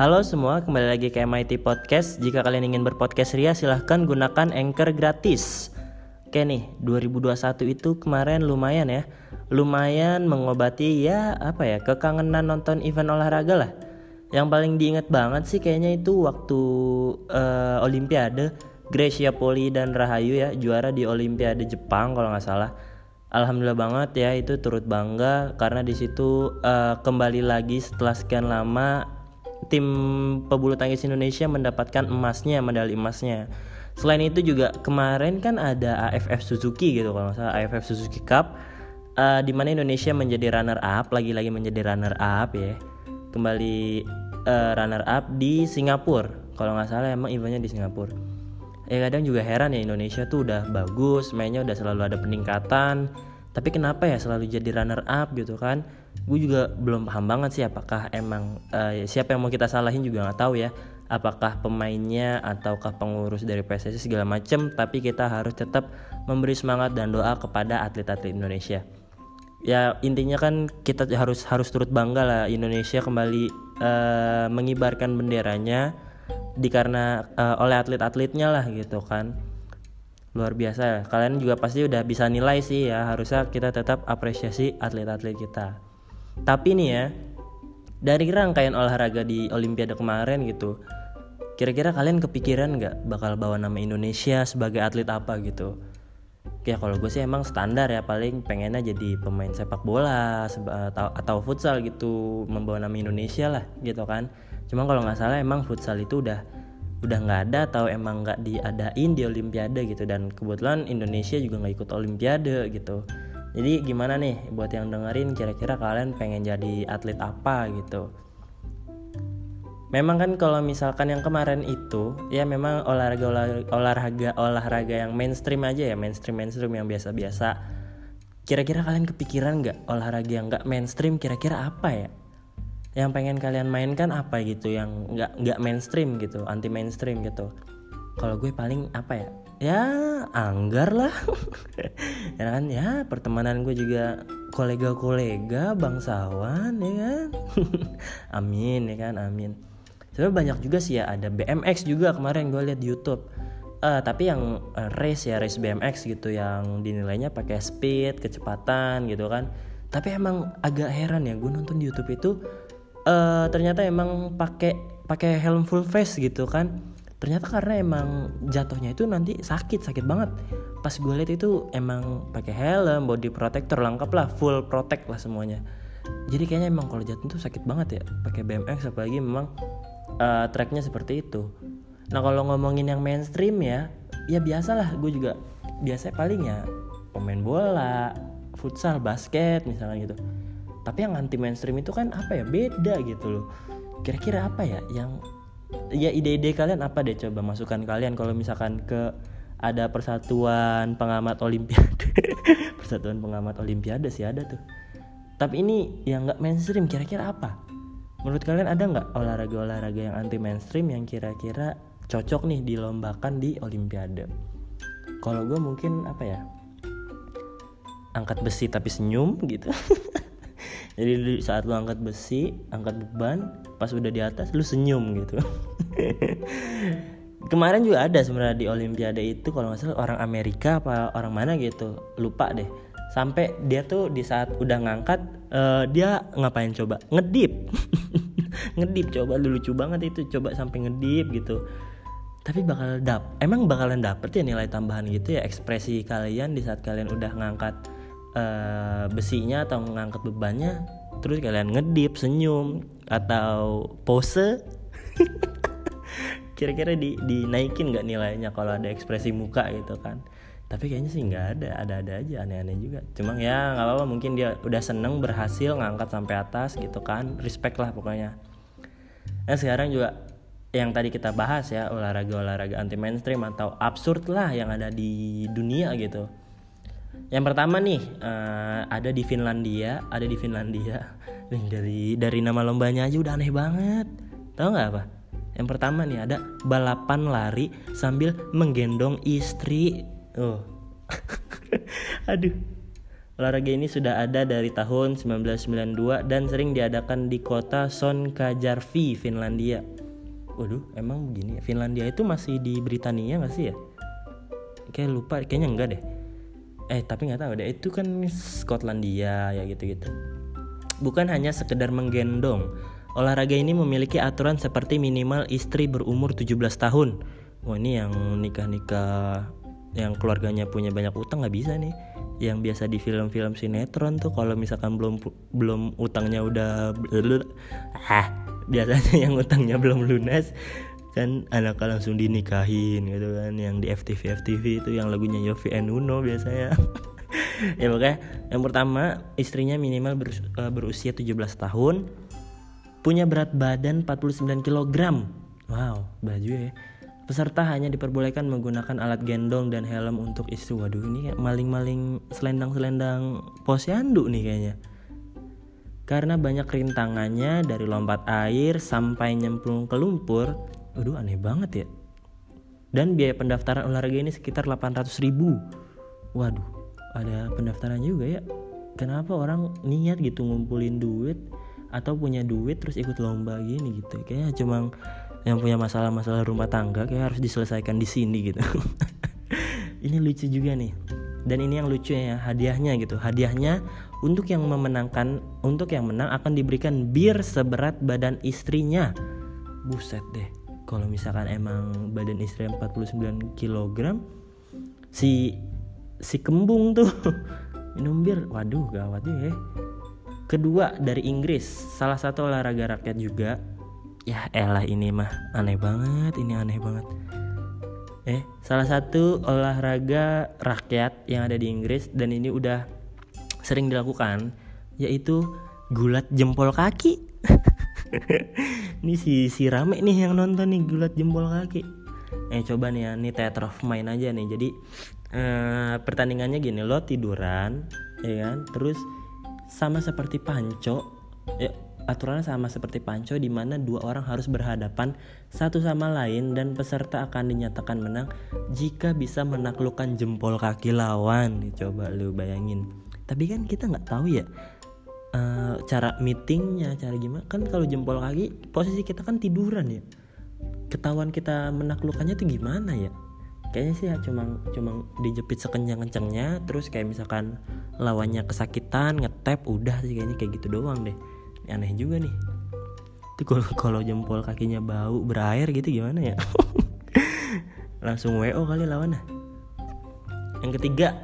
Halo semua, kembali lagi ke MIT Podcast. Jika kalian ingin berpodcast ria, silahkan gunakan Anchor gratis. Oke nih, 2021 itu kemarin lumayan ya. Lumayan mengobati ya apa ya, kekangenan nonton event olahraga lah. Yang paling diingat banget sih kayaknya itu waktu uh, Olimpiade Gracia Poli dan Rahayu ya juara di Olimpiade Jepang kalau nggak salah Alhamdulillah banget ya itu turut bangga karena di situ uh, kembali lagi setelah sekian lama tim pebulu tangkis Indonesia mendapatkan emasnya medali emasnya. Selain itu juga kemarin kan ada AFF Suzuki gitu kalau salah AFF Suzuki Cup. Uh, di mana Indonesia menjadi runner up lagi-lagi menjadi runner up ya. Kembali uh, runner up di Singapura. Kalau nggak salah emang eventnya di Singapura. Ya kadang juga heran ya Indonesia tuh udah bagus mainnya udah selalu ada peningkatan. Tapi kenapa ya selalu jadi runner up gitu kan gue juga belum paham banget sih apakah emang uh, siapa yang mau kita salahin juga nggak tahu ya. Apakah pemainnya ataukah pengurus dari PSSI segala macem tapi kita harus tetap memberi semangat dan doa kepada atlet-atlet Indonesia. Ya intinya kan kita harus harus turut bangga lah Indonesia kembali uh, mengibarkan benderanya dikarena uh, oleh atlet-atletnya lah gitu kan. Luar biasa. Ya. kalian juga pasti udah bisa nilai sih ya. Harusnya kita tetap apresiasi atlet-atlet kita tapi nih ya dari rangkaian olahraga di Olimpiade kemarin gitu kira-kira kalian kepikiran nggak bakal bawa nama Indonesia sebagai atlet apa gitu? Ya kalau gue sih emang standar ya paling pengennya jadi pemain sepak bola atau, atau futsal gitu membawa nama Indonesia lah gitu kan. Cuma kalau nggak salah emang futsal itu udah udah nggak ada atau emang nggak diadain di Olimpiade gitu. Dan kebetulan Indonesia juga nggak ikut Olimpiade gitu jadi gimana nih buat yang dengerin kira-kira kalian pengen jadi atlet apa gitu? Memang kan kalau misalkan yang kemarin itu ya memang olahraga olahraga olahraga yang mainstream aja ya mainstream mainstream yang biasa-biasa. Kira-kira kalian kepikiran nggak olahraga yang nggak mainstream kira-kira apa ya? Yang pengen kalian mainkan apa gitu yang nggak nggak mainstream gitu anti mainstream gitu? Kalau gue paling apa ya ya anggar lah. Ya kan? Ya pertemanan gue juga kolega-kolega bangsawan ya kan? Amin ya kan? Amin. Sebenarnya banyak juga sih ya ada BMX juga kemarin gue lihat di YouTube. Uh, tapi yang race ya race BMX gitu yang dinilainya pakai speed kecepatan gitu kan. Tapi emang agak heran ya gue nonton di YouTube itu uh, ternyata emang pakai pakai helm full face gitu kan ternyata karena emang jatuhnya itu nanti sakit sakit banget. Pas gue lihat itu emang pakai helm body protector lengkap lah full protect lah semuanya. Jadi kayaknya emang kalau jatuh itu sakit banget ya pakai BMX apalagi memang uh, tracknya seperti itu. Nah kalau ngomongin yang mainstream ya ya biasalah gue juga biasa paling ya pemain bola futsal basket misalnya gitu. Tapi yang anti mainstream itu kan apa ya beda gitu loh. Kira-kira apa ya yang ya ide-ide kalian apa deh? Coba masukan kalian kalau misalkan ke ada persatuan pengamat olimpiade. Persatuan pengamat olimpiade sih ada tuh. Tapi ini yang nggak mainstream kira-kira apa? Menurut kalian ada nggak olahraga-olahraga yang anti mainstream yang kira-kira cocok nih dilombakan di olimpiade? Kalau gue mungkin apa ya? Angkat besi tapi senyum gitu jadi saat lu angkat besi angkat beban pas udah di atas lu senyum gitu. Kemarin juga ada sebenarnya di olimpiade itu kalau nggak salah orang Amerika apa orang mana gitu lupa deh. Sampai dia tuh di saat udah ngangkat uh, dia ngapain coba? Ngedip. Ngedip coba lu lucu banget itu coba sampai ngedip gitu. Tapi bakal dap emang bakalan dapet ya nilai tambahan gitu ya ekspresi kalian di saat kalian udah ngangkat uh, besinya atau ngangkat bebannya terus kalian ngedip senyum atau pose. Kira-kira di dinaikin nggak nilainya kalau ada ekspresi muka gitu kan? Tapi kayaknya sih nggak ada ada-ada aja aneh-aneh juga. Cuma ya nggak apa-apa mungkin dia udah seneng berhasil ngangkat sampai atas gitu kan. Respect lah pokoknya. Nah sekarang juga yang tadi kita bahas ya olahraga-olahraga anti mainstream atau absurd lah yang ada di dunia gitu yang pertama nih uh, ada di Finlandia, ada di Finlandia. Dari dari nama lombanya aja udah aneh banget. Tahu nggak apa? Yang pertama nih ada balapan lari sambil menggendong istri. Oh. Aduh. Olahraga ini sudah ada dari tahun 1992 dan sering diadakan di kota Sonkajarvi, Finlandia. Waduh, emang begini ya? Finlandia itu masih di Britania nggak sih ya? Kayak lupa, kayaknya enggak deh. Eh, tapi nggak tahu deh. Itu kan Skotlandia ya gitu-gitu. Bukan hanya sekedar menggendong. Olahraga ini memiliki aturan seperti minimal istri berumur 17 tahun. Wah, ini yang nikah-nikah yang keluarganya punya banyak utang nggak bisa nih yang biasa di film-film sinetron tuh kalau misalkan belum belum utangnya udah ah biasanya yang utangnya belum lunas kan anak langsung dinikahin gitu kan yang di FTV FTV itu yang lagunya Yofi and Uno biasanya ya pokoknya yang pertama istrinya minimal berus uh, berusia 17 tahun punya berat badan 49 kg wow baju ya Peserta hanya diperbolehkan menggunakan alat gendong dan helm untuk istri. Waduh ini maling-maling selendang-selendang posyandu nih kayaknya. Karena banyak rintangannya dari lompat air sampai nyemplung ke lumpur. Waduh aneh banget ya. Dan biaya pendaftaran olahraga ini sekitar 800 ribu. Waduh ada pendaftaran juga ya. Kenapa orang niat gitu ngumpulin duit atau punya duit terus ikut lomba gini gitu. Kayaknya cuma yang punya masalah-masalah rumah tangga kayak harus diselesaikan di sini gitu ini lucu juga nih dan ini yang lucu ya hadiahnya gitu hadiahnya untuk yang memenangkan untuk yang menang akan diberikan bir seberat badan istrinya buset deh kalau misalkan emang badan istri 49 kg si si kembung tuh minum bir. Waduh gawat ya. Kedua dari Inggris salah satu olahraga rakyat juga. Ya elah ini mah aneh banget ini aneh banget. Eh salah satu olahraga rakyat yang ada di Inggris dan ini udah sering dilakukan yaitu gulat jempol kaki ini si si rame nih yang nonton nih gulat jempol kaki eh coba nih ya ini theater of mind aja nih jadi eh, pertandingannya gini lo tiduran ya kan terus sama seperti panco ya Aturannya sama seperti panco di mana dua orang harus berhadapan satu sama lain dan peserta akan dinyatakan menang jika bisa menaklukkan jempol kaki lawan. Coba lu bayangin. Tapi kan kita nggak tahu ya uh, cara meetingnya, cara gimana. Kan kalau jempol kaki posisi kita kan tiduran ya. Ketahuan kita menaklukkannya tuh gimana ya? Kayaknya sih ya cuma cuma dijepit sekencang-kencangnya terus kayak misalkan lawannya kesakitan ngetep udah sih kayaknya kayak gitu doang deh aneh juga nih itu kalau kalau jempol kakinya bau berair gitu gimana ya langsung wo kali lawannya yang ketiga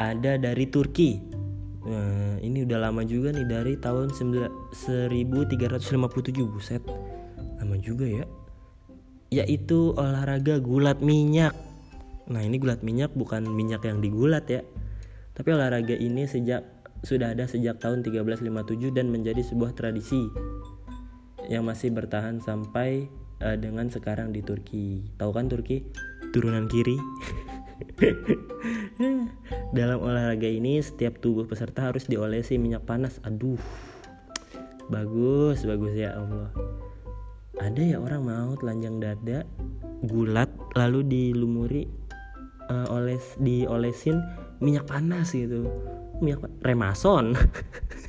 ada dari Turki nah, ini udah lama juga nih dari tahun 1357 buset lama juga ya yaitu olahraga gulat minyak nah ini gulat minyak bukan minyak yang digulat ya tapi olahraga ini sejak sudah ada sejak tahun 1357 dan menjadi sebuah tradisi yang masih bertahan sampai uh, dengan sekarang di Turki. Tahu kan Turki? Turunan kiri. Dalam olahraga ini setiap tubuh peserta harus diolesi minyak panas. Aduh. Bagus, bagus ya Allah. Ada ya orang mau telanjang dada gulat lalu dilumuri uh, oles diolesin minyak panas gitu remason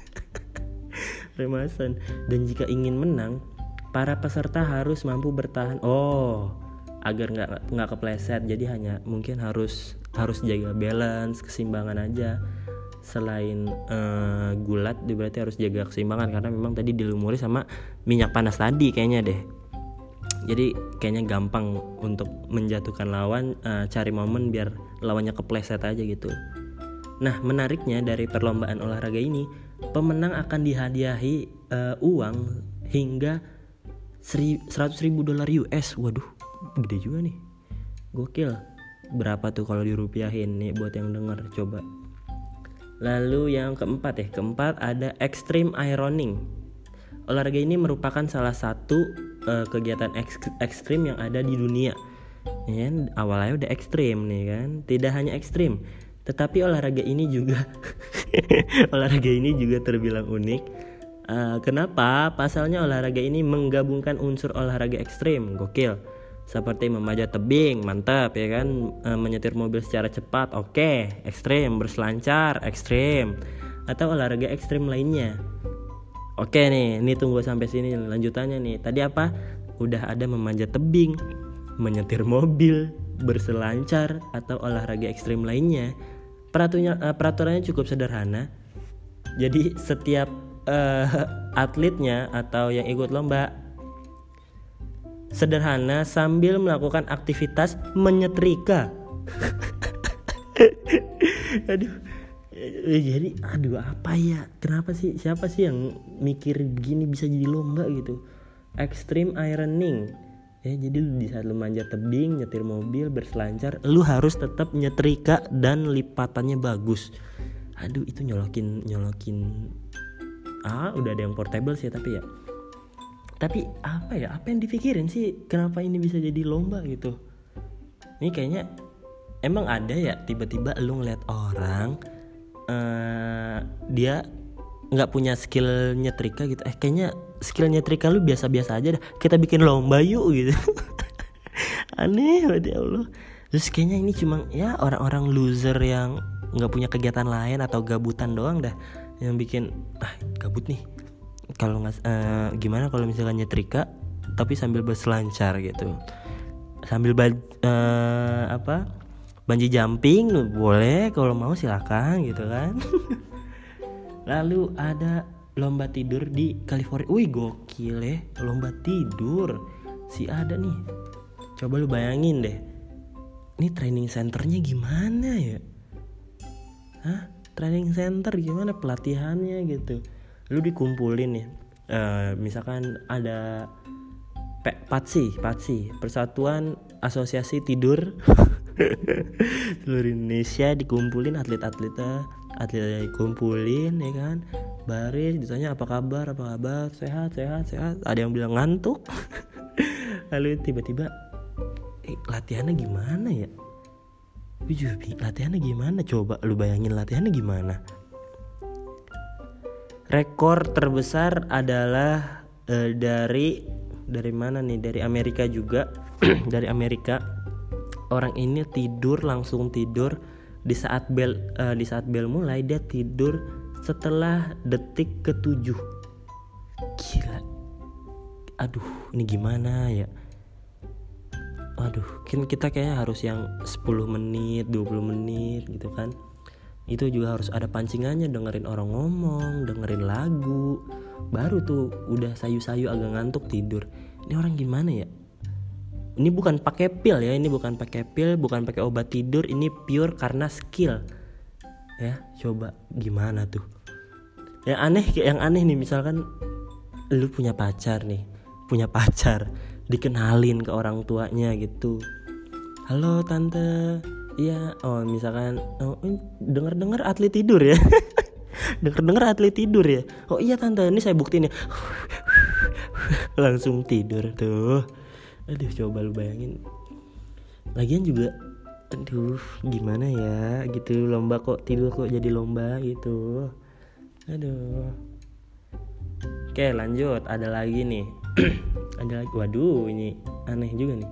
remason dan jika ingin menang para peserta harus mampu bertahan oh agar nggak nggak kepleset. Jadi hanya mungkin harus harus jaga balance keseimbangan aja. Selain uh, gulat berarti harus jaga keseimbangan. Karena memang tadi dilumuri sama minyak panas tadi kayaknya deh. Jadi kayaknya gampang untuk menjatuhkan lawan uh, cari momen biar lawannya kepleset aja gitu. Nah, menariknya dari perlombaan olahraga ini, pemenang akan dihadiahi uh, uang hingga 100 ribu dolar US. Waduh, gede juga nih. Gokil. Berapa tuh kalau dirupiahin nih buat yang denger coba. Lalu yang keempat ya, keempat ada extreme ironing. Olahraga ini merupakan salah satu uh, kegiatan ekstrim yang ada di dunia. Ya, awalnya udah ekstrim nih kan. Tidak hanya ekstrim, tetapi olahraga ini juga olahraga ini juga terbilang unik. Uh, kenapa? Pasalnya olahraga ini menggabungkan unsur olahraga ekstrim, gokil, seperti memanjat tebing mantap ya kan? E, menyetir mobil secara cepat oke. Okay. ekstrim berselancar ekstrim. Atau olahraga ekstrim lainnya. Oke okay nih ini tunggu sampai sini lanjutannya nih. Tadi apa? Udah ada memanjat tebing menyetir mobil berselancar atau olahraga ekstrim lainnya. Peraturannya uh, peraturannya cukup sederhana. Jadi setiap uh, atletnya atau yang ikut lomba sederhana sambil melakukan aktivitas menyetrika. aduh. Jadi aduh apa ya? Kenapa sih siapa sih yang mikir begini bisa jadi lomba gitu? Extreme ironing. Ya, jadi di saat lu manjat tebing, nyetir mobil, berselancar, lu harus tetap nyetrika dan lipatannya bagus. Aduh, itu nyolokin nyolokin ah udah ada yang portable sih tapi ya tapi apa ya apa yang dipikirin sih? Kenapa ini bisa jadi lomba gitu? Ini kayaknya emang ada ya tiba-tiba lu ngeliat orang uh, dia nggak punya skill nyetrika gitu. Eh kayaknya skill nyetrika lu biasa-biasa aja dah. Kita bikin lomba yuk gitu. Aneh banget ya Allah. Terus kayaknya ini cuma ya orang-orang loser yang nggak punya kegiatan lain atau gabutan doang dah. Yang bikin ah gabut nih kalau nggak uh, gimana kalau misalkan nyetrika tapi sambil berselancar gitu. Sambil uh, apa banji jumping boleh kalau mau silakan gitu kan. Lalu ada lomba tidur di California. Wih gokil ya lomba tidur. Si ada nih coba lu bayangin deh. Ini training centernya gimana ya? Hah? training center gimana? Pelatihannya gitu lu dikumpulin ya uh, misalkan ada PATSI PATSI Persatuan Asosiasi Tidur. Seluruh Indonesia dikumpulin atlet-atletnya atlet dikumpulin ya kan? Baris ditanya apa kabar? Apa kabar? Sehat sehat sehat? Ada yang bilang ngantuk. Lalu tiba-tiba eh, latihannya gimana ya? Latihannya gimana? Coba lu bayangin latihannya gimana rekor terbesar adalah uh, dari dari mana nih? Dari Amerika juga. Dari Amerika. Orang ini tidur langsung tidur. Di saat bel uh, di saat bel mulai dia tidur setelah detik ketujuh. Gila. Aduh ini gimana ya? Aduh kita kayaknya harus yang 10 menit 20 menit gitu kan itu juga harus ada pancingannya dengerin orang ngomong dengerin lagu. Baru tuh udah sayu-sayu agak ngantuk tidur. Ini orang gimana ya? Ini bukan pakai pil ya ini bukan pakai pil bukan pakai obat tidur ini pure karena skill. Ya coba gimana tuh? Yang aneh yang aneh nih misalkan lu punya pacar nih punya pacar dikenalin ke orang tuanya gitu. Halo tante Iya, oh misalkan oh, denger dengar atlet tidur ya. denger dengar atlet tidur ya. Oh iya tante, ini saya buktiin ya. Langsung tidur tuh. Aduh, coba lu bayangin. Lagian juga aduh gimana ya gitu lomba kok tidur kok jadi lomba gitu aduh oke lanjut ada lagi nih ada lagi waduh ini aneh juga nih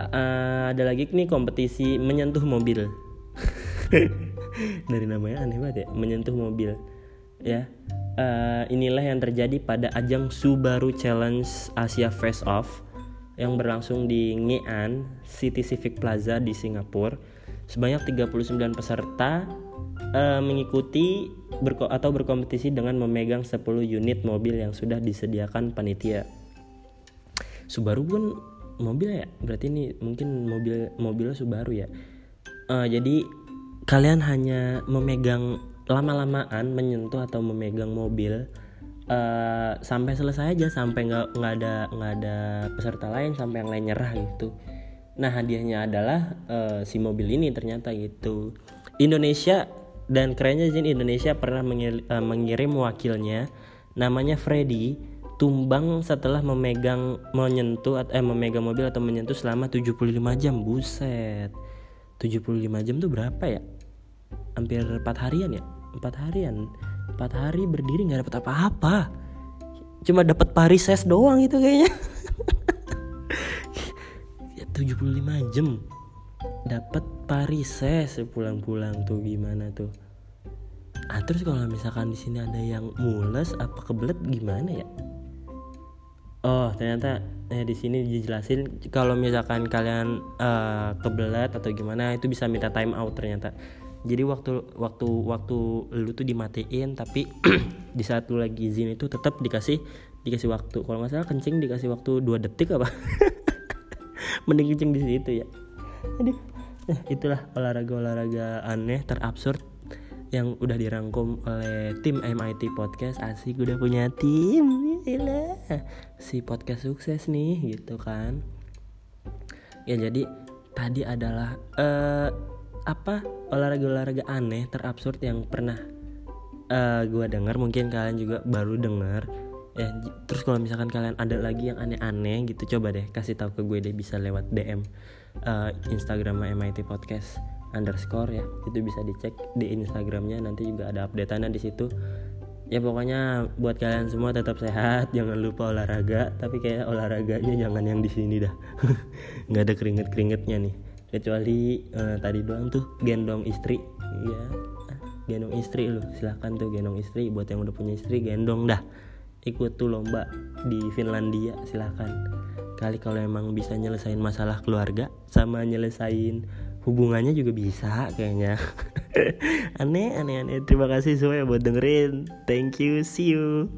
uh, ada lagi nih kompetisi menyentuh mobil. Dari namanya aneh banget ya menyentuh mobil. Ya uh, inilah yang terjadi pada ajang Subaru Challenge Asia Face Off yang berlangsung di Ngean City Civic Plaza di Singapura. Sebanyak 39 peserta uh, mengikuti berko atau berkompetisi dengan memegang 10 unit mobil yang sudah disediakan panitia. Subaru pun mobil ya? Berarti ini mungkin mobil mobilnya Subaru ya? Uh, jadi kalian hanya memegang lama-lamaan menyentuh atau memegang mobil uh, sampai selesai aja sampai nggak nggak ada nggak ada peserta lain sampai yang lain nyerah gitu. Nah hadiahnya adalah uh, si mobil ini ternyata gitu. Indonesia dan kerennya jadi Indonesia pernah mengirim, mengirim wakilnya namanya Freddy tumbang setelah memegang menyentuh eh memegang mobil atau menyentuh selama 75 jam. Buset. 75 jam tuh berapa ya? Hampir 4 harian ya? 4 harian. 4 hari berdiri nggak dapat apa-apa. Cuma dapat parises doang itu kayaknya. 75 jam. Dapat parises pulang-pulang tuh gimana tuh? Ah terus kalau misalkan di sini ada yang mules apa kebelet gimana ya oh ternyata eh, di sini dijelasin kalau misalkan kalian uh, kebelet atau gimana itu bisa minta time out ternyata. Jadi waktu waktu waktu lu tuh dimatiin tapi di saat lu lagi izin itu tetap dikasih dikasih waktu. Kalau nggak salah kencing dikasih waktu dua detik apa? Mending kencing di situ ya. Aduh nah itulah olahraga olahraga aneh terabsurd yang udah dirangkum oleh tim MIT Podcast. Asik udah punya tim. Gila. si podcast sukses nih gitu kan. Ya jadi tadi adalah uh, apa olahraga-olahraga aneh terabsurd yang pernah uh, eh, gue dengar mungkin kalian juga baru dengar ya terus kalau misalkan kalian ada lagi yang aneh-aneh gitu coba deh kasih tahu ke gue deh bisa lewat DM uh, eh, Instagram MIT Podcast underscore ya. Itu bisa dicek di Instagramnya nanti juga ada updateannya di situ. Ya pokoknya buat kalian semua tetap sehat jangan lupa olahraga tapi kayak olahraganya jangan yang di sini dah. Nggak ada keringet keringetnya nih. Kecuali uh, tadi doang tuh gendong istri. Ya gendong istri lu. Silahkan tuh gendong istri. Buat yang udah punya istri gendong dah. Ikut tuh lomba di Finlandia silahkan. Kali kalau emang bisa nyelesain masalah keluarga sama nyelesain hubungannya juga bisa kayaknya. Aneh aneh aneh. Terima kasih semua ya buat dengerin. Thank you see you